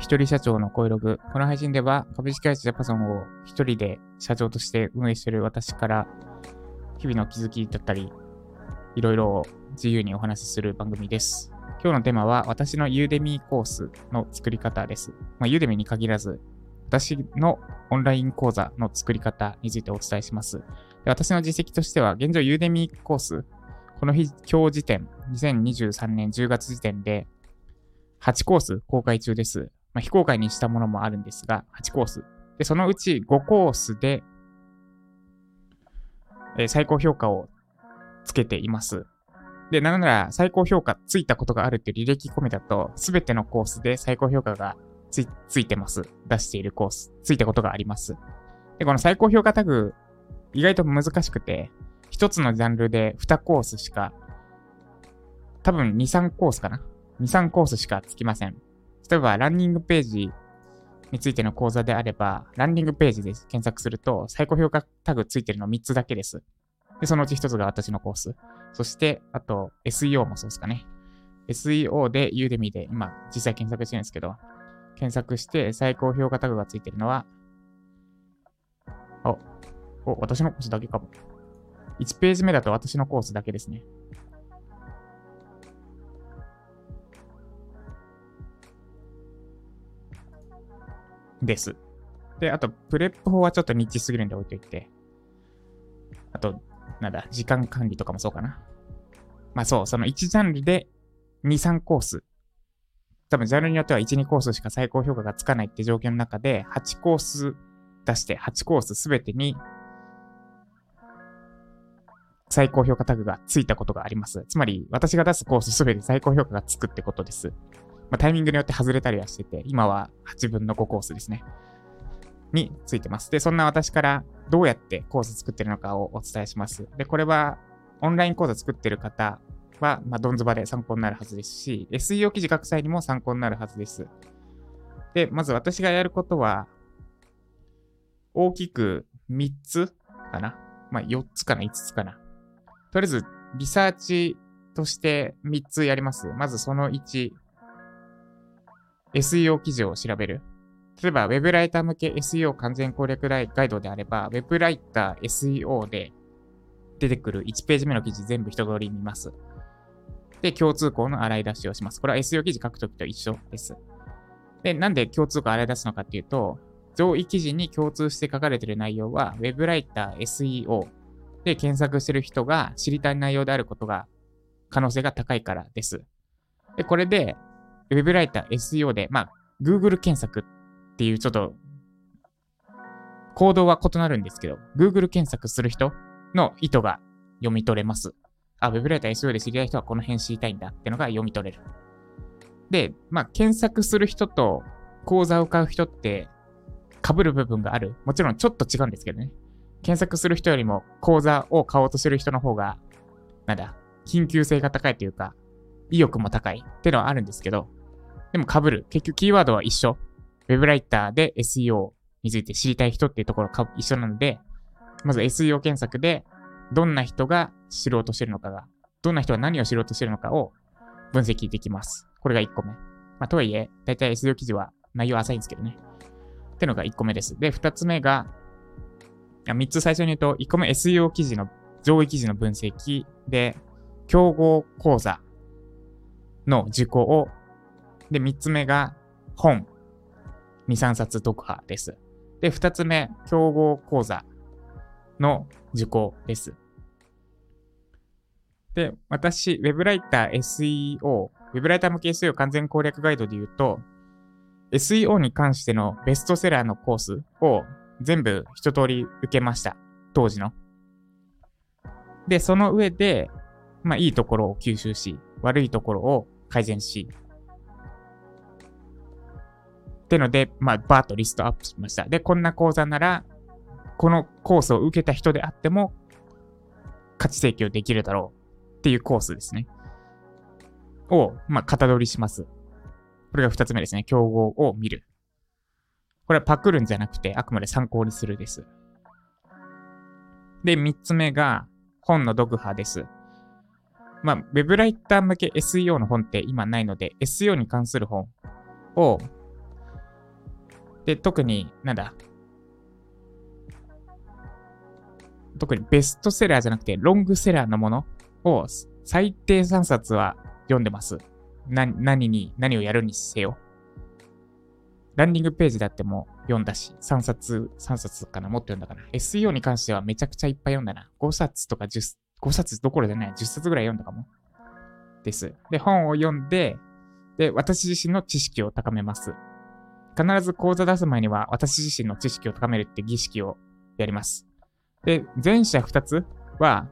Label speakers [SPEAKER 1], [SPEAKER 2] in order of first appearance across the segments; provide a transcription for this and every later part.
[SPEAKER 1] 一人社長の声ログ。この配信では株式会社ジャパソンを一人で社長として運営している私から日々の気づきだったり、いろいろ自由にお話しする番組です。今日のテーマは私のユーデミーコースの作り方です。まあ、ユーデミーに限らず、私のオンライン講座の作り方についてお伝えします。で私の実績としては、現状ユーデミーコース、この日、今日時点、2023年10月時点で8コース公開中です。まあ、非公開にしたものもあるんですが、8コース。で、そのうち5コースで、えー、最高評価をつけています。で、なんなら最高評価ついたことがあるって履歴込みだと、すべてのコースで最高評価がついついてます。出しているコース、ついたことがあります。で、この最高評価タグ、意外と難しくて、一つのジャンルで2コースしか、多分2、3コースかな ?2、3コースしかつきません。例えば、ランニングページについての講座であれば、ランニングページで検索すると、最高評価タグついてるの3つだけです。で、そのうち1つが私のコース。そして、あと、SEO もそうですかね。SEO で Udemy で今実際検索してるんですけど、検索して最高評価タグがついてるのは、お、お、私のコースだけかも。1ページ目だと私のコースだけですね。です。で、あと、 PREP 法はちょっとニッチすぎるんで置いといて。あと、なんだ、時間管理とかもそうかな。まあそう、その1ジャンルで2、3コース。多分、ジャンルによっては1、2コースしか最高評価がつかないって状況の中で、8コース出して、8コースすべてに最高評価タグがついたことがあります。つまり、私が出すコースすべて最高評価がつくってことです。まあ、タイミングによって外れたりはしてて、今は8分の5コースですね。についてます。で、そんな私からどうやってコース作ってるのかをお伝えします。で、これはオンライン講座作ってる方は、まあ、どんずばで参考になるはずですし、SEO 記事書く際にも参考になるはずです。で、まず私がやることは、大きく3つかな？まあ、4つかな ?5 つかな？とりあえず、リサーチとして3つやります。まずその1、SEO 記事を調べる。例えば、ウェブライター向け SEO 完全攻略ガイドであれば、ウェブライター SEO で出てくる1ページ目の記事全部一通り見ます。で、共通項の洗い出しをします。これは SEO 記事書くときと一緒です。で、なんで共通項洗い出すのかっていうと、上位記事に共通して書かれている内容は、ウェブライター SEO で検索してる人が知りたい内容であることが可能性が高いからです。で、これで、ウェブライター SEO で、まあ、Google 検索っていうちょっと、行動は異なるんですけど、Google 検索する人の意図が読み取れます。あ、ウェブライター SEO で知りたい人はこの辺知りたいんだってのが読み取れる。で、まあ、検索する人と講座を買う人って被る部分がある。もちろんちょっと違うんですけどね。検索する人よりも講座を買おうとする人の方が、なんだ、緊急性が高いというか、意欲も高いっていうのはあるんですけど、でも被る。結局キーワードは一緒。ウェブライターで SEO について知りたい人っていうところが一緒なので、まず SEO 検索でどんな人が知ろうとしてるのかが、どんな人が何を知ろうとしてるのかを分析できます。これが1個目。まあ、とはいえ、だいたい SEO 記事は内容浅いんですけどね。ってのが1個目です。で、2つ目が、3つ最初に言うと、1個目 SEO 記事の、上位記事の分析で、競合講座の受講を、で、3つ目が本、2、3冊読破です。で、2つ目、競合講座の受講です。で、私、ウェブライター SEO、ウェブライター向け SEO 完全攻略ガイドで言うと、SEO に関してのベストセラーのコースを全部一通り受けました。当時の。で、その上で、まあ、いいところを吸収し、悪いところを改善し、ってので、まあ、バーッとリストアップしました。で、こんな講座なら、このコースを受けた人であっても、価値提供できるだろうっていうコースですね。を、まあ、型取りします。これが二つ目ですね。競合を見る。これはパクるんじゃなくて、あくまで参考にするです。で、三つ目が、本の読破です。まあ、ウェブライター向け SEO の本って今ないので、SEO に関する本を、で、特に、なんだ、特にベストセラーじゃなくて、ロングセラーのものを最低3冊は読んでます。な、何に、何をやるにせよ。ランディングページだっても読んだし、3冊、3冊かな、もっと読んだかな。SEO に関してはめちゃくちゃいっぱい読んだな。5冊とか10、5冊どころじゃない、10冊ぐらい読んだかも。です。で、本を読んで、で、私自身の知識を高めます。必ず講座出す前には、私自身の知識を高めるって儀式をやります。で、前者2つは、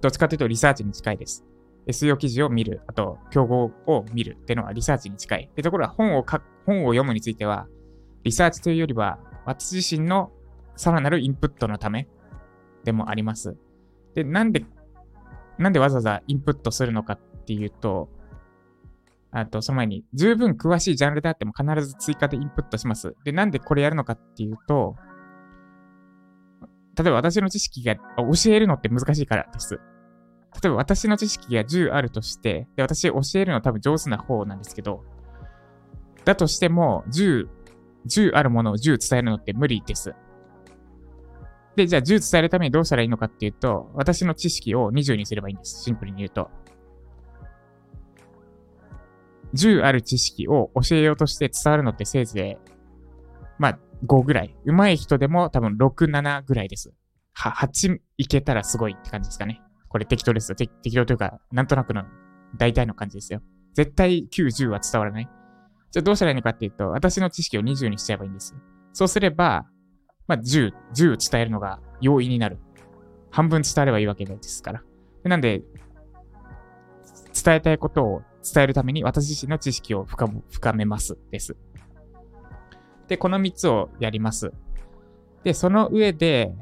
[SPEAKER 1] どっちかというとリサーチに近いです。SEO 記事を見る、あと、競合を見るっていうのはリサーチに近い。で、ところは本をか、本を読むについては、リサーチというよりは、私自身のさらなるインプットのためでもあります。で、なんで、なんでわざわざインプットするのかっていうと、あと、その前に、十分詳しいジャンルであっても必ず追加でインプットします。で、なんでこれやるのかっていうと、例えば私の知識が教えるのって難しいからです。例えば私の知識が10あるとして、で、私教えるの多分上手な方なんですけど、だとしても、10、10あるものを10伝えるのって無理です。で、じゃあ10伝えるためにどうしたらいいのかっていうと、私の知識を20にすればいいんです。シンプルに言うと。10ある知識を教えようとして伝わるのってせいぜい、まあ5ぐらい。上手い人でも多分6、7ぐらいです。は、8いけたらすごいって感じですかね。これ適当です。適当というか、なんとなくの大体の感じですよ。絶対9、10は伝わらない。じゃあどうしたらいいのかっていうと、私の知識を20にしちゃえばいいんです。そうすれば、まあ10、10伝えるのが容易になる。半分伝えればいいわけですから。なんで、伝えたいことを伝えるために私自身の知識を深深めますです。で、この3つをやります。で、その上で、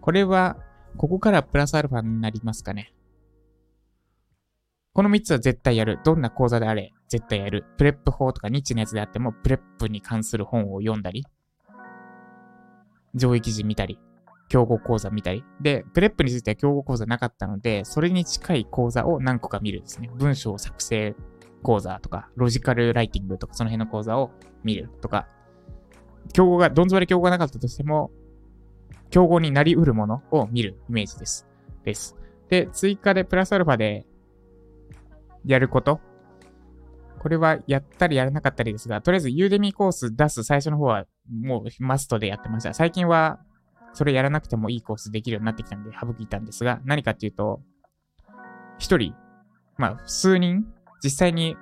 [SPEAKER 1] これは、ここからプラスアルファになりますかね。この3つは絶対やる。どんな講座であれ、絶対やる。 PREP 法とかニッチなやつであっても、 PREP に関する本を読んだり、上位記事見たり、競合講座見たり。で、 PREP については競合講座なかったので、それに近い講座を何個か見るんですね。文章作成講座とか、ロジカルライティングとか、その辺の講座を見るとか、競合が、どん詰まり競合がなかったとしても、競合になり得るものを見るイメージです。です。で、追加でプラスアルファでやること？これはやったりやらなかったりですが、とりあえずユーデミーコース出す最初の方はもうマストでやってました。最近はそれやらなくてもいいコースできるようになってきたんで省いたんですが、何かっていうと、一人、まあ、数人、実際に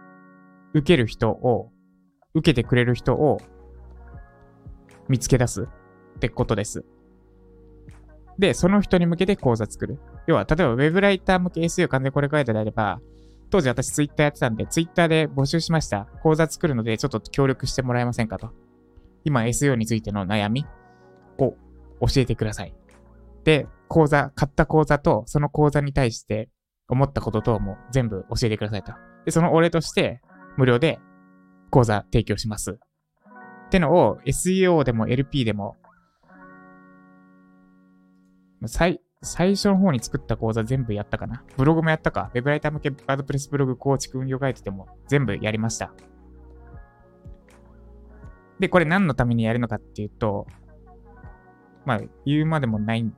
[SPEAKER 1] 受ける人を、受けてくれる人を見つけ出すってことです。で、その人に向けて講座作る。要は、例えば Web ライター向け SEO 完全これ書いたであれば、当時私 Twitter やってたんで、Twitter で募集しました。講座作るので、ちょっと協力してもらえませんかと。今 SEO についての悩みを教えてください。で、講座、買った講座と、その講座に対して思ったこと等も全部教えてくださいと。で、そのお礼として、無料で講座提供します。ってのを SEO でも LP でも最、最初の方に作った講座全部やったかな？ブログもやったか？Web ライター向けワードプレスブログ構築運用書いてても全部やりました。で、これ何のためにやるのかっていうと、まあ、言うまでもない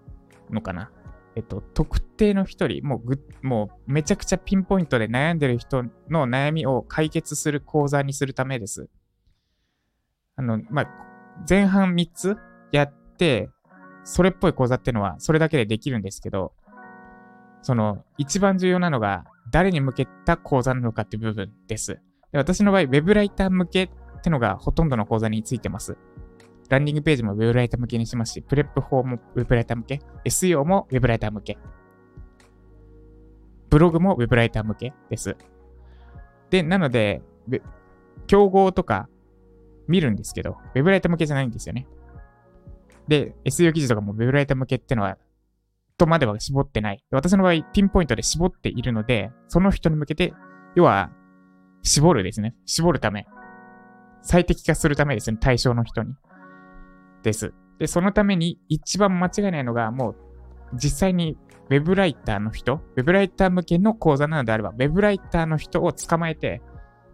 [SPEAKER 1] のかな？えっと、特定の一人、もうぐ、もうめちゃくちゃピンポイントで悩んでる人の悩みを解決する講座にするためです。あの、まあ、前半3つやって、それっぽい講座っていうのはそれだけでできるんですけど、その一番重要なのが誰に向けた講座なのかって部分です。で私の場合、Web ライター向けってのがほとんどの講座についてます。ランディングページも Web ライター向けにしますし、 PREP 法も Web ライター向け、SEO も Web ライター向け、ブログも Web ライター向けです。で、なので、競合とか見るんですけど、Web ライター向けじゃないんですよね。で、SEO 記事とかも Web ライター向けってのは、とまでは絞ってない。私の場合、ピンポイントで絞っているので、その人に向けて、要は、絞るですね。絞るため。最適化するためですね。対象の人に。です。で、そのために一番間違いないのが、もう、実際にウェブライターの人、ウェブライター向けの講座なのであれば、ウェブライターの人を捕まえて、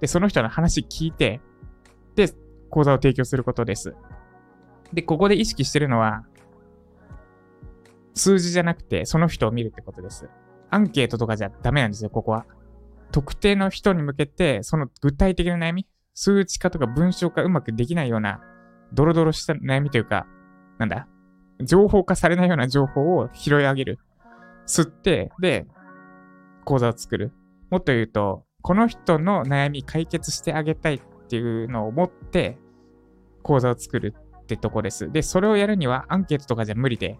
[SPEAKER 1] で、その人の話聞いて、で、講座を提供することです。で、ここで意識してるのは、数字じゃなくて、その人を見るってことです。アンケートとかじゃダメなんですよ、ここは。特定の人に向けて、その具体的な悩み、数値化とか文章化うまくできないような、ドロドロした悩みというか、なんだ、情報化されないような情報を拾い上げる。吸って、で、講座を作る。もっと言うと、この人の悩み解決してあげたいっていうのを持って、講座を作るってとこです。で、それをやるにはアンケートとかじゃ無理で、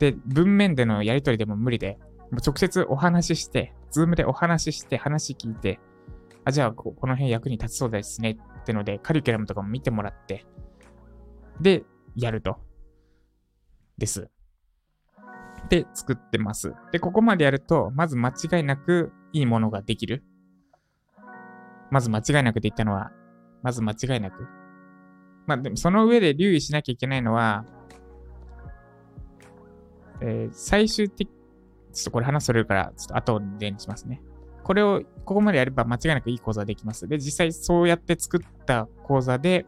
[SPEAKER 1] で、文面でのやり取りでも無理で、もう直接お話しして、ズームでお話しして話聞いて、あ、じゃあこの辺役に立ちそうですねってので、カリキュラムとかも見てもらって、で、やると。です。で、作ってます。で、ここまでやると、まず間違いなくいいものができる。まず間違いなくで言ったのは、まず間違いなく。まあ、でもその上で留意しなきゃいけないのは、えー、最終的、ちょっとこれ話それるから、ちょっと後でにしますね。これを、ここまでやれば間違いなくいい講座できます。で、実際そうやって作った講座で、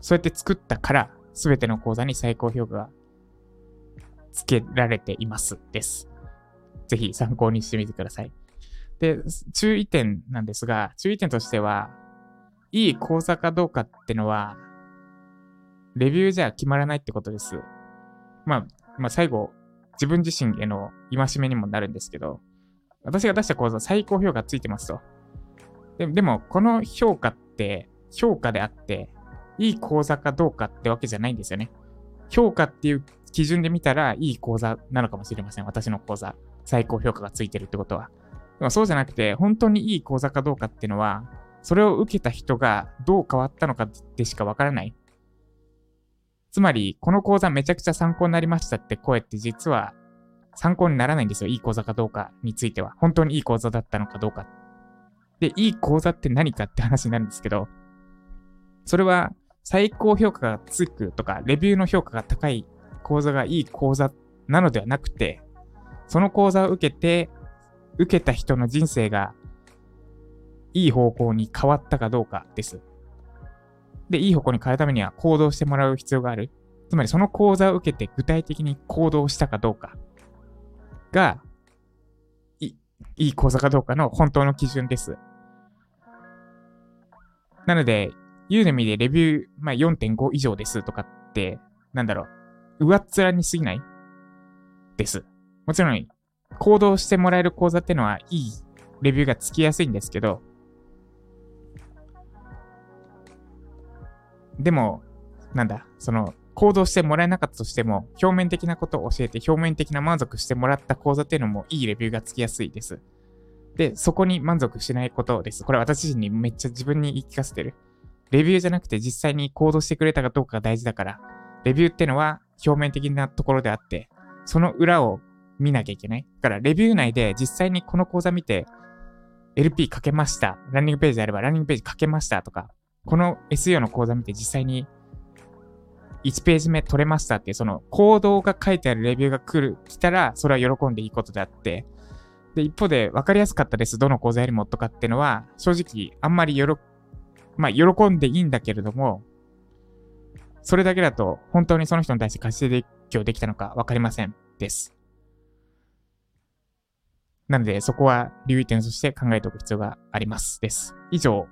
[SPEAKER 1] そうやって作ったから、すべての講座に最高評価がつけられていますです。ぜひ参考にしてみてください。で、注意点なんですが、注意点としては、いい講座かどうかってのは、レビューじゃ決まらないってことです。まあ、まあ最後、自分自身への戒めにもなるんですけど、私が出した講座最高評価ついてますと。ででも、この評価って評価であって、いい講座かどうかってわけじゃないんですよね。評価っていう基準で見たらいい講座なのかもしれません。私の講座。最高評価がついてるってことは。でもそうじゃなくて、本当にいい講座かどうかっていうのは、それを受けた人がどう変わったのかでしかわからない。つまり、この講座めちゃくちゃ参考になりましたって声って実は参考にならないんですよ。いい講座かどうかについては。本当にいい講座だったのかどうか。で、いい講座って何かって話になるんですけど、それは最高評価がつくとか、レビューの評価が高い講座がいい講座なのではなくて、その講座を受けて、受けた人の人生がいい方向に変わったかどうかです。で、いい方向に変えるためには行動してもらう必要がある。つまりその講座を受けて具体的に行動したかどうかが、いい講座かどうかの本当の基準です。なので、ユーデミでレビュー、まあ、4.5以上ですとかって、なんだろう、上っ面に過ぎないです。もちろん、行動してもらえる講座ってのは、いいレビューがつきやすいんですけど、でも、なんだ、その、行動してもらえなかったとしても、表面的なことを教えて、表面的な満足してもらった講座っていうのも、いいレビューがつきやすいです。で、そこに満足しないことです。これ私自身にめっちゃ自分に言い聞かせてる。レビューじゃなくて実際に行動してくれたかどうかが大事だから、レビューってのは表面的なところであって、その裏を見なきゃいけない。だから、レビュー内で実際にこの講座見て、LP かけました。ランニングページであれば、ランニングページかけましたとか、この SEO の講座見て実際に1ページ目取れましたって、その行動が書いてあるレビューが来る、来たら、それは喜んでいいことであって、で、一方で分かりやすかったです。どの講座よりもとかっていうのは、正直あんまりよろ、まあ、喜んでいいんだけれども、それだけだと本当にその人に対して価値提供できたのかわかりませんです。なので、そこは留意点として考えておく必要があります。です。以上、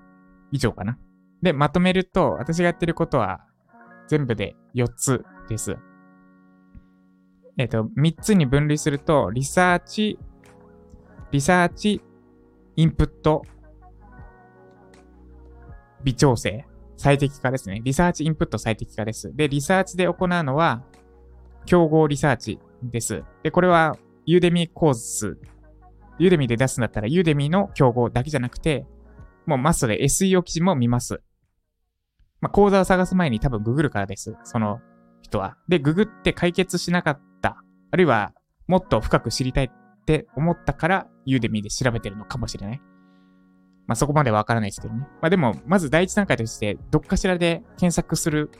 [SPEAKER 1] 以上かな。で、まとめると、私がやってることは全部で4つです。えっ、ー、と、3つに分類すると、リサーチ、リサーチ、インプット、微調整最適化ですね。リサーチインプット最適化です。で、リサーチで行うのは、競合リサーチです。で、これは、 Udemy コース、 Udemy で出すんだったら、 Udemy の競合だけじゃなくて、もうマストで SEO 記事も見ます。まあ、講座を探す前に多分ググるからです。その人は。で、ググって解決しなかった。あるいは、もっと深く知りたいって思ったから、ユーデミーで調べてるのかもしれない。まあそこまではわからないですけどね。まあでも、まず第一段階として、どっかしらで検索する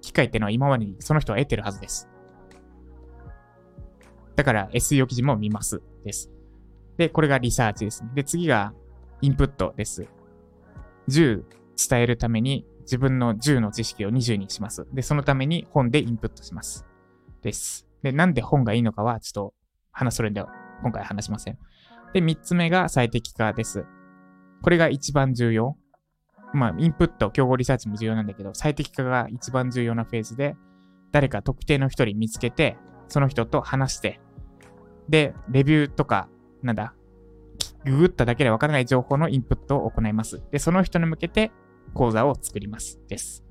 [SPEAKER 1] 機会っていうのは今までにその人は得てるはずです。だから SEO 記事も見ますです。で、これがリサーチですね。で、次がインプットです。10伝えるために自分の10の知識を20にします。で、そのために本でインプットします。です。で、なんで本がいいのかはちょっと話それでは今回話しません。で、3つ目が最適化です。これが一番重要。まあ、インプット、競合リサーチも重要なんだけど、最適化が一番重要なフェーズで、誰か特定の人に見つけて、その人と話して、で、レビューとか、なんだ、ググっただけでわからない情報のインプットを行います。で、その人に向けて講座を作ります。です。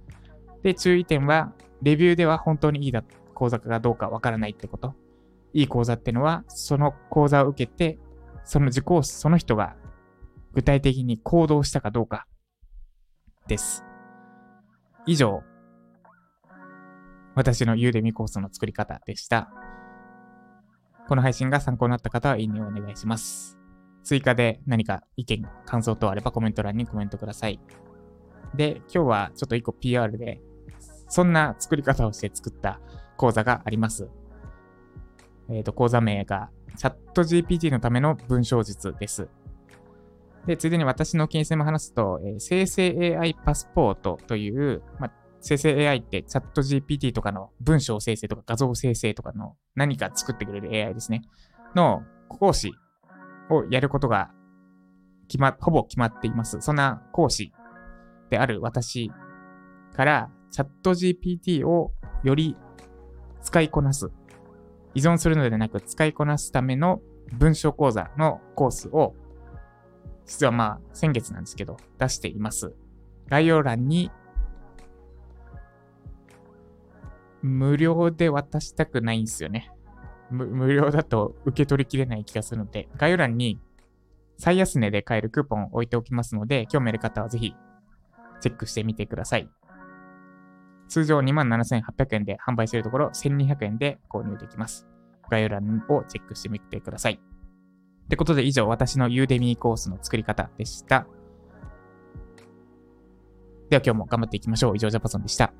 [SPEAKER 1] で、注意点は、レビューでは本当にいいだ講座かどうかわからないってこと。いい講座ってのは、その講座を受けて、その受講師、その人が具体的に行動したかどうかです。以上、私のユーデミコースの作り方でした。この配信が参考になった方は、いいねをお願いします。追加で何か意見、感想等あればコメント欄にコメントください。で、今日はちょっと一個 PR で、そんな作り方をして作った講座があります。えっ、ー、と、講座名がチャット GPT のための文章術です。で、ついでに私の金銭も話すと、えー、生成 AI パスポートという、まあ、生成 AI ってチャット GPT とかの文章生成とか画像生成とかの何か作ってくれる AI ですね。の講師をやることが決ま、ほぼ決まっています。そんな講師である私からチャット GPT をより使いこなす。依存するのではなく使いこなすための文章講座のコースを実はまあ先月なんですけど出しています。概要欄に無料で渡したくないんですよね。無料だと受け取りきれない気がするので、概要欄に最安値で買えるクーポンを置いておきますので、興味ある方はぜひチェックしてみてください。通常27,800円で販売するところ1200円で購入できます。概要欄をチェックしてみてください。ってことで以上、私のユーデミーコースの作り方でした。では今日も頑張っていきましょう。以上、ジャパソンでした。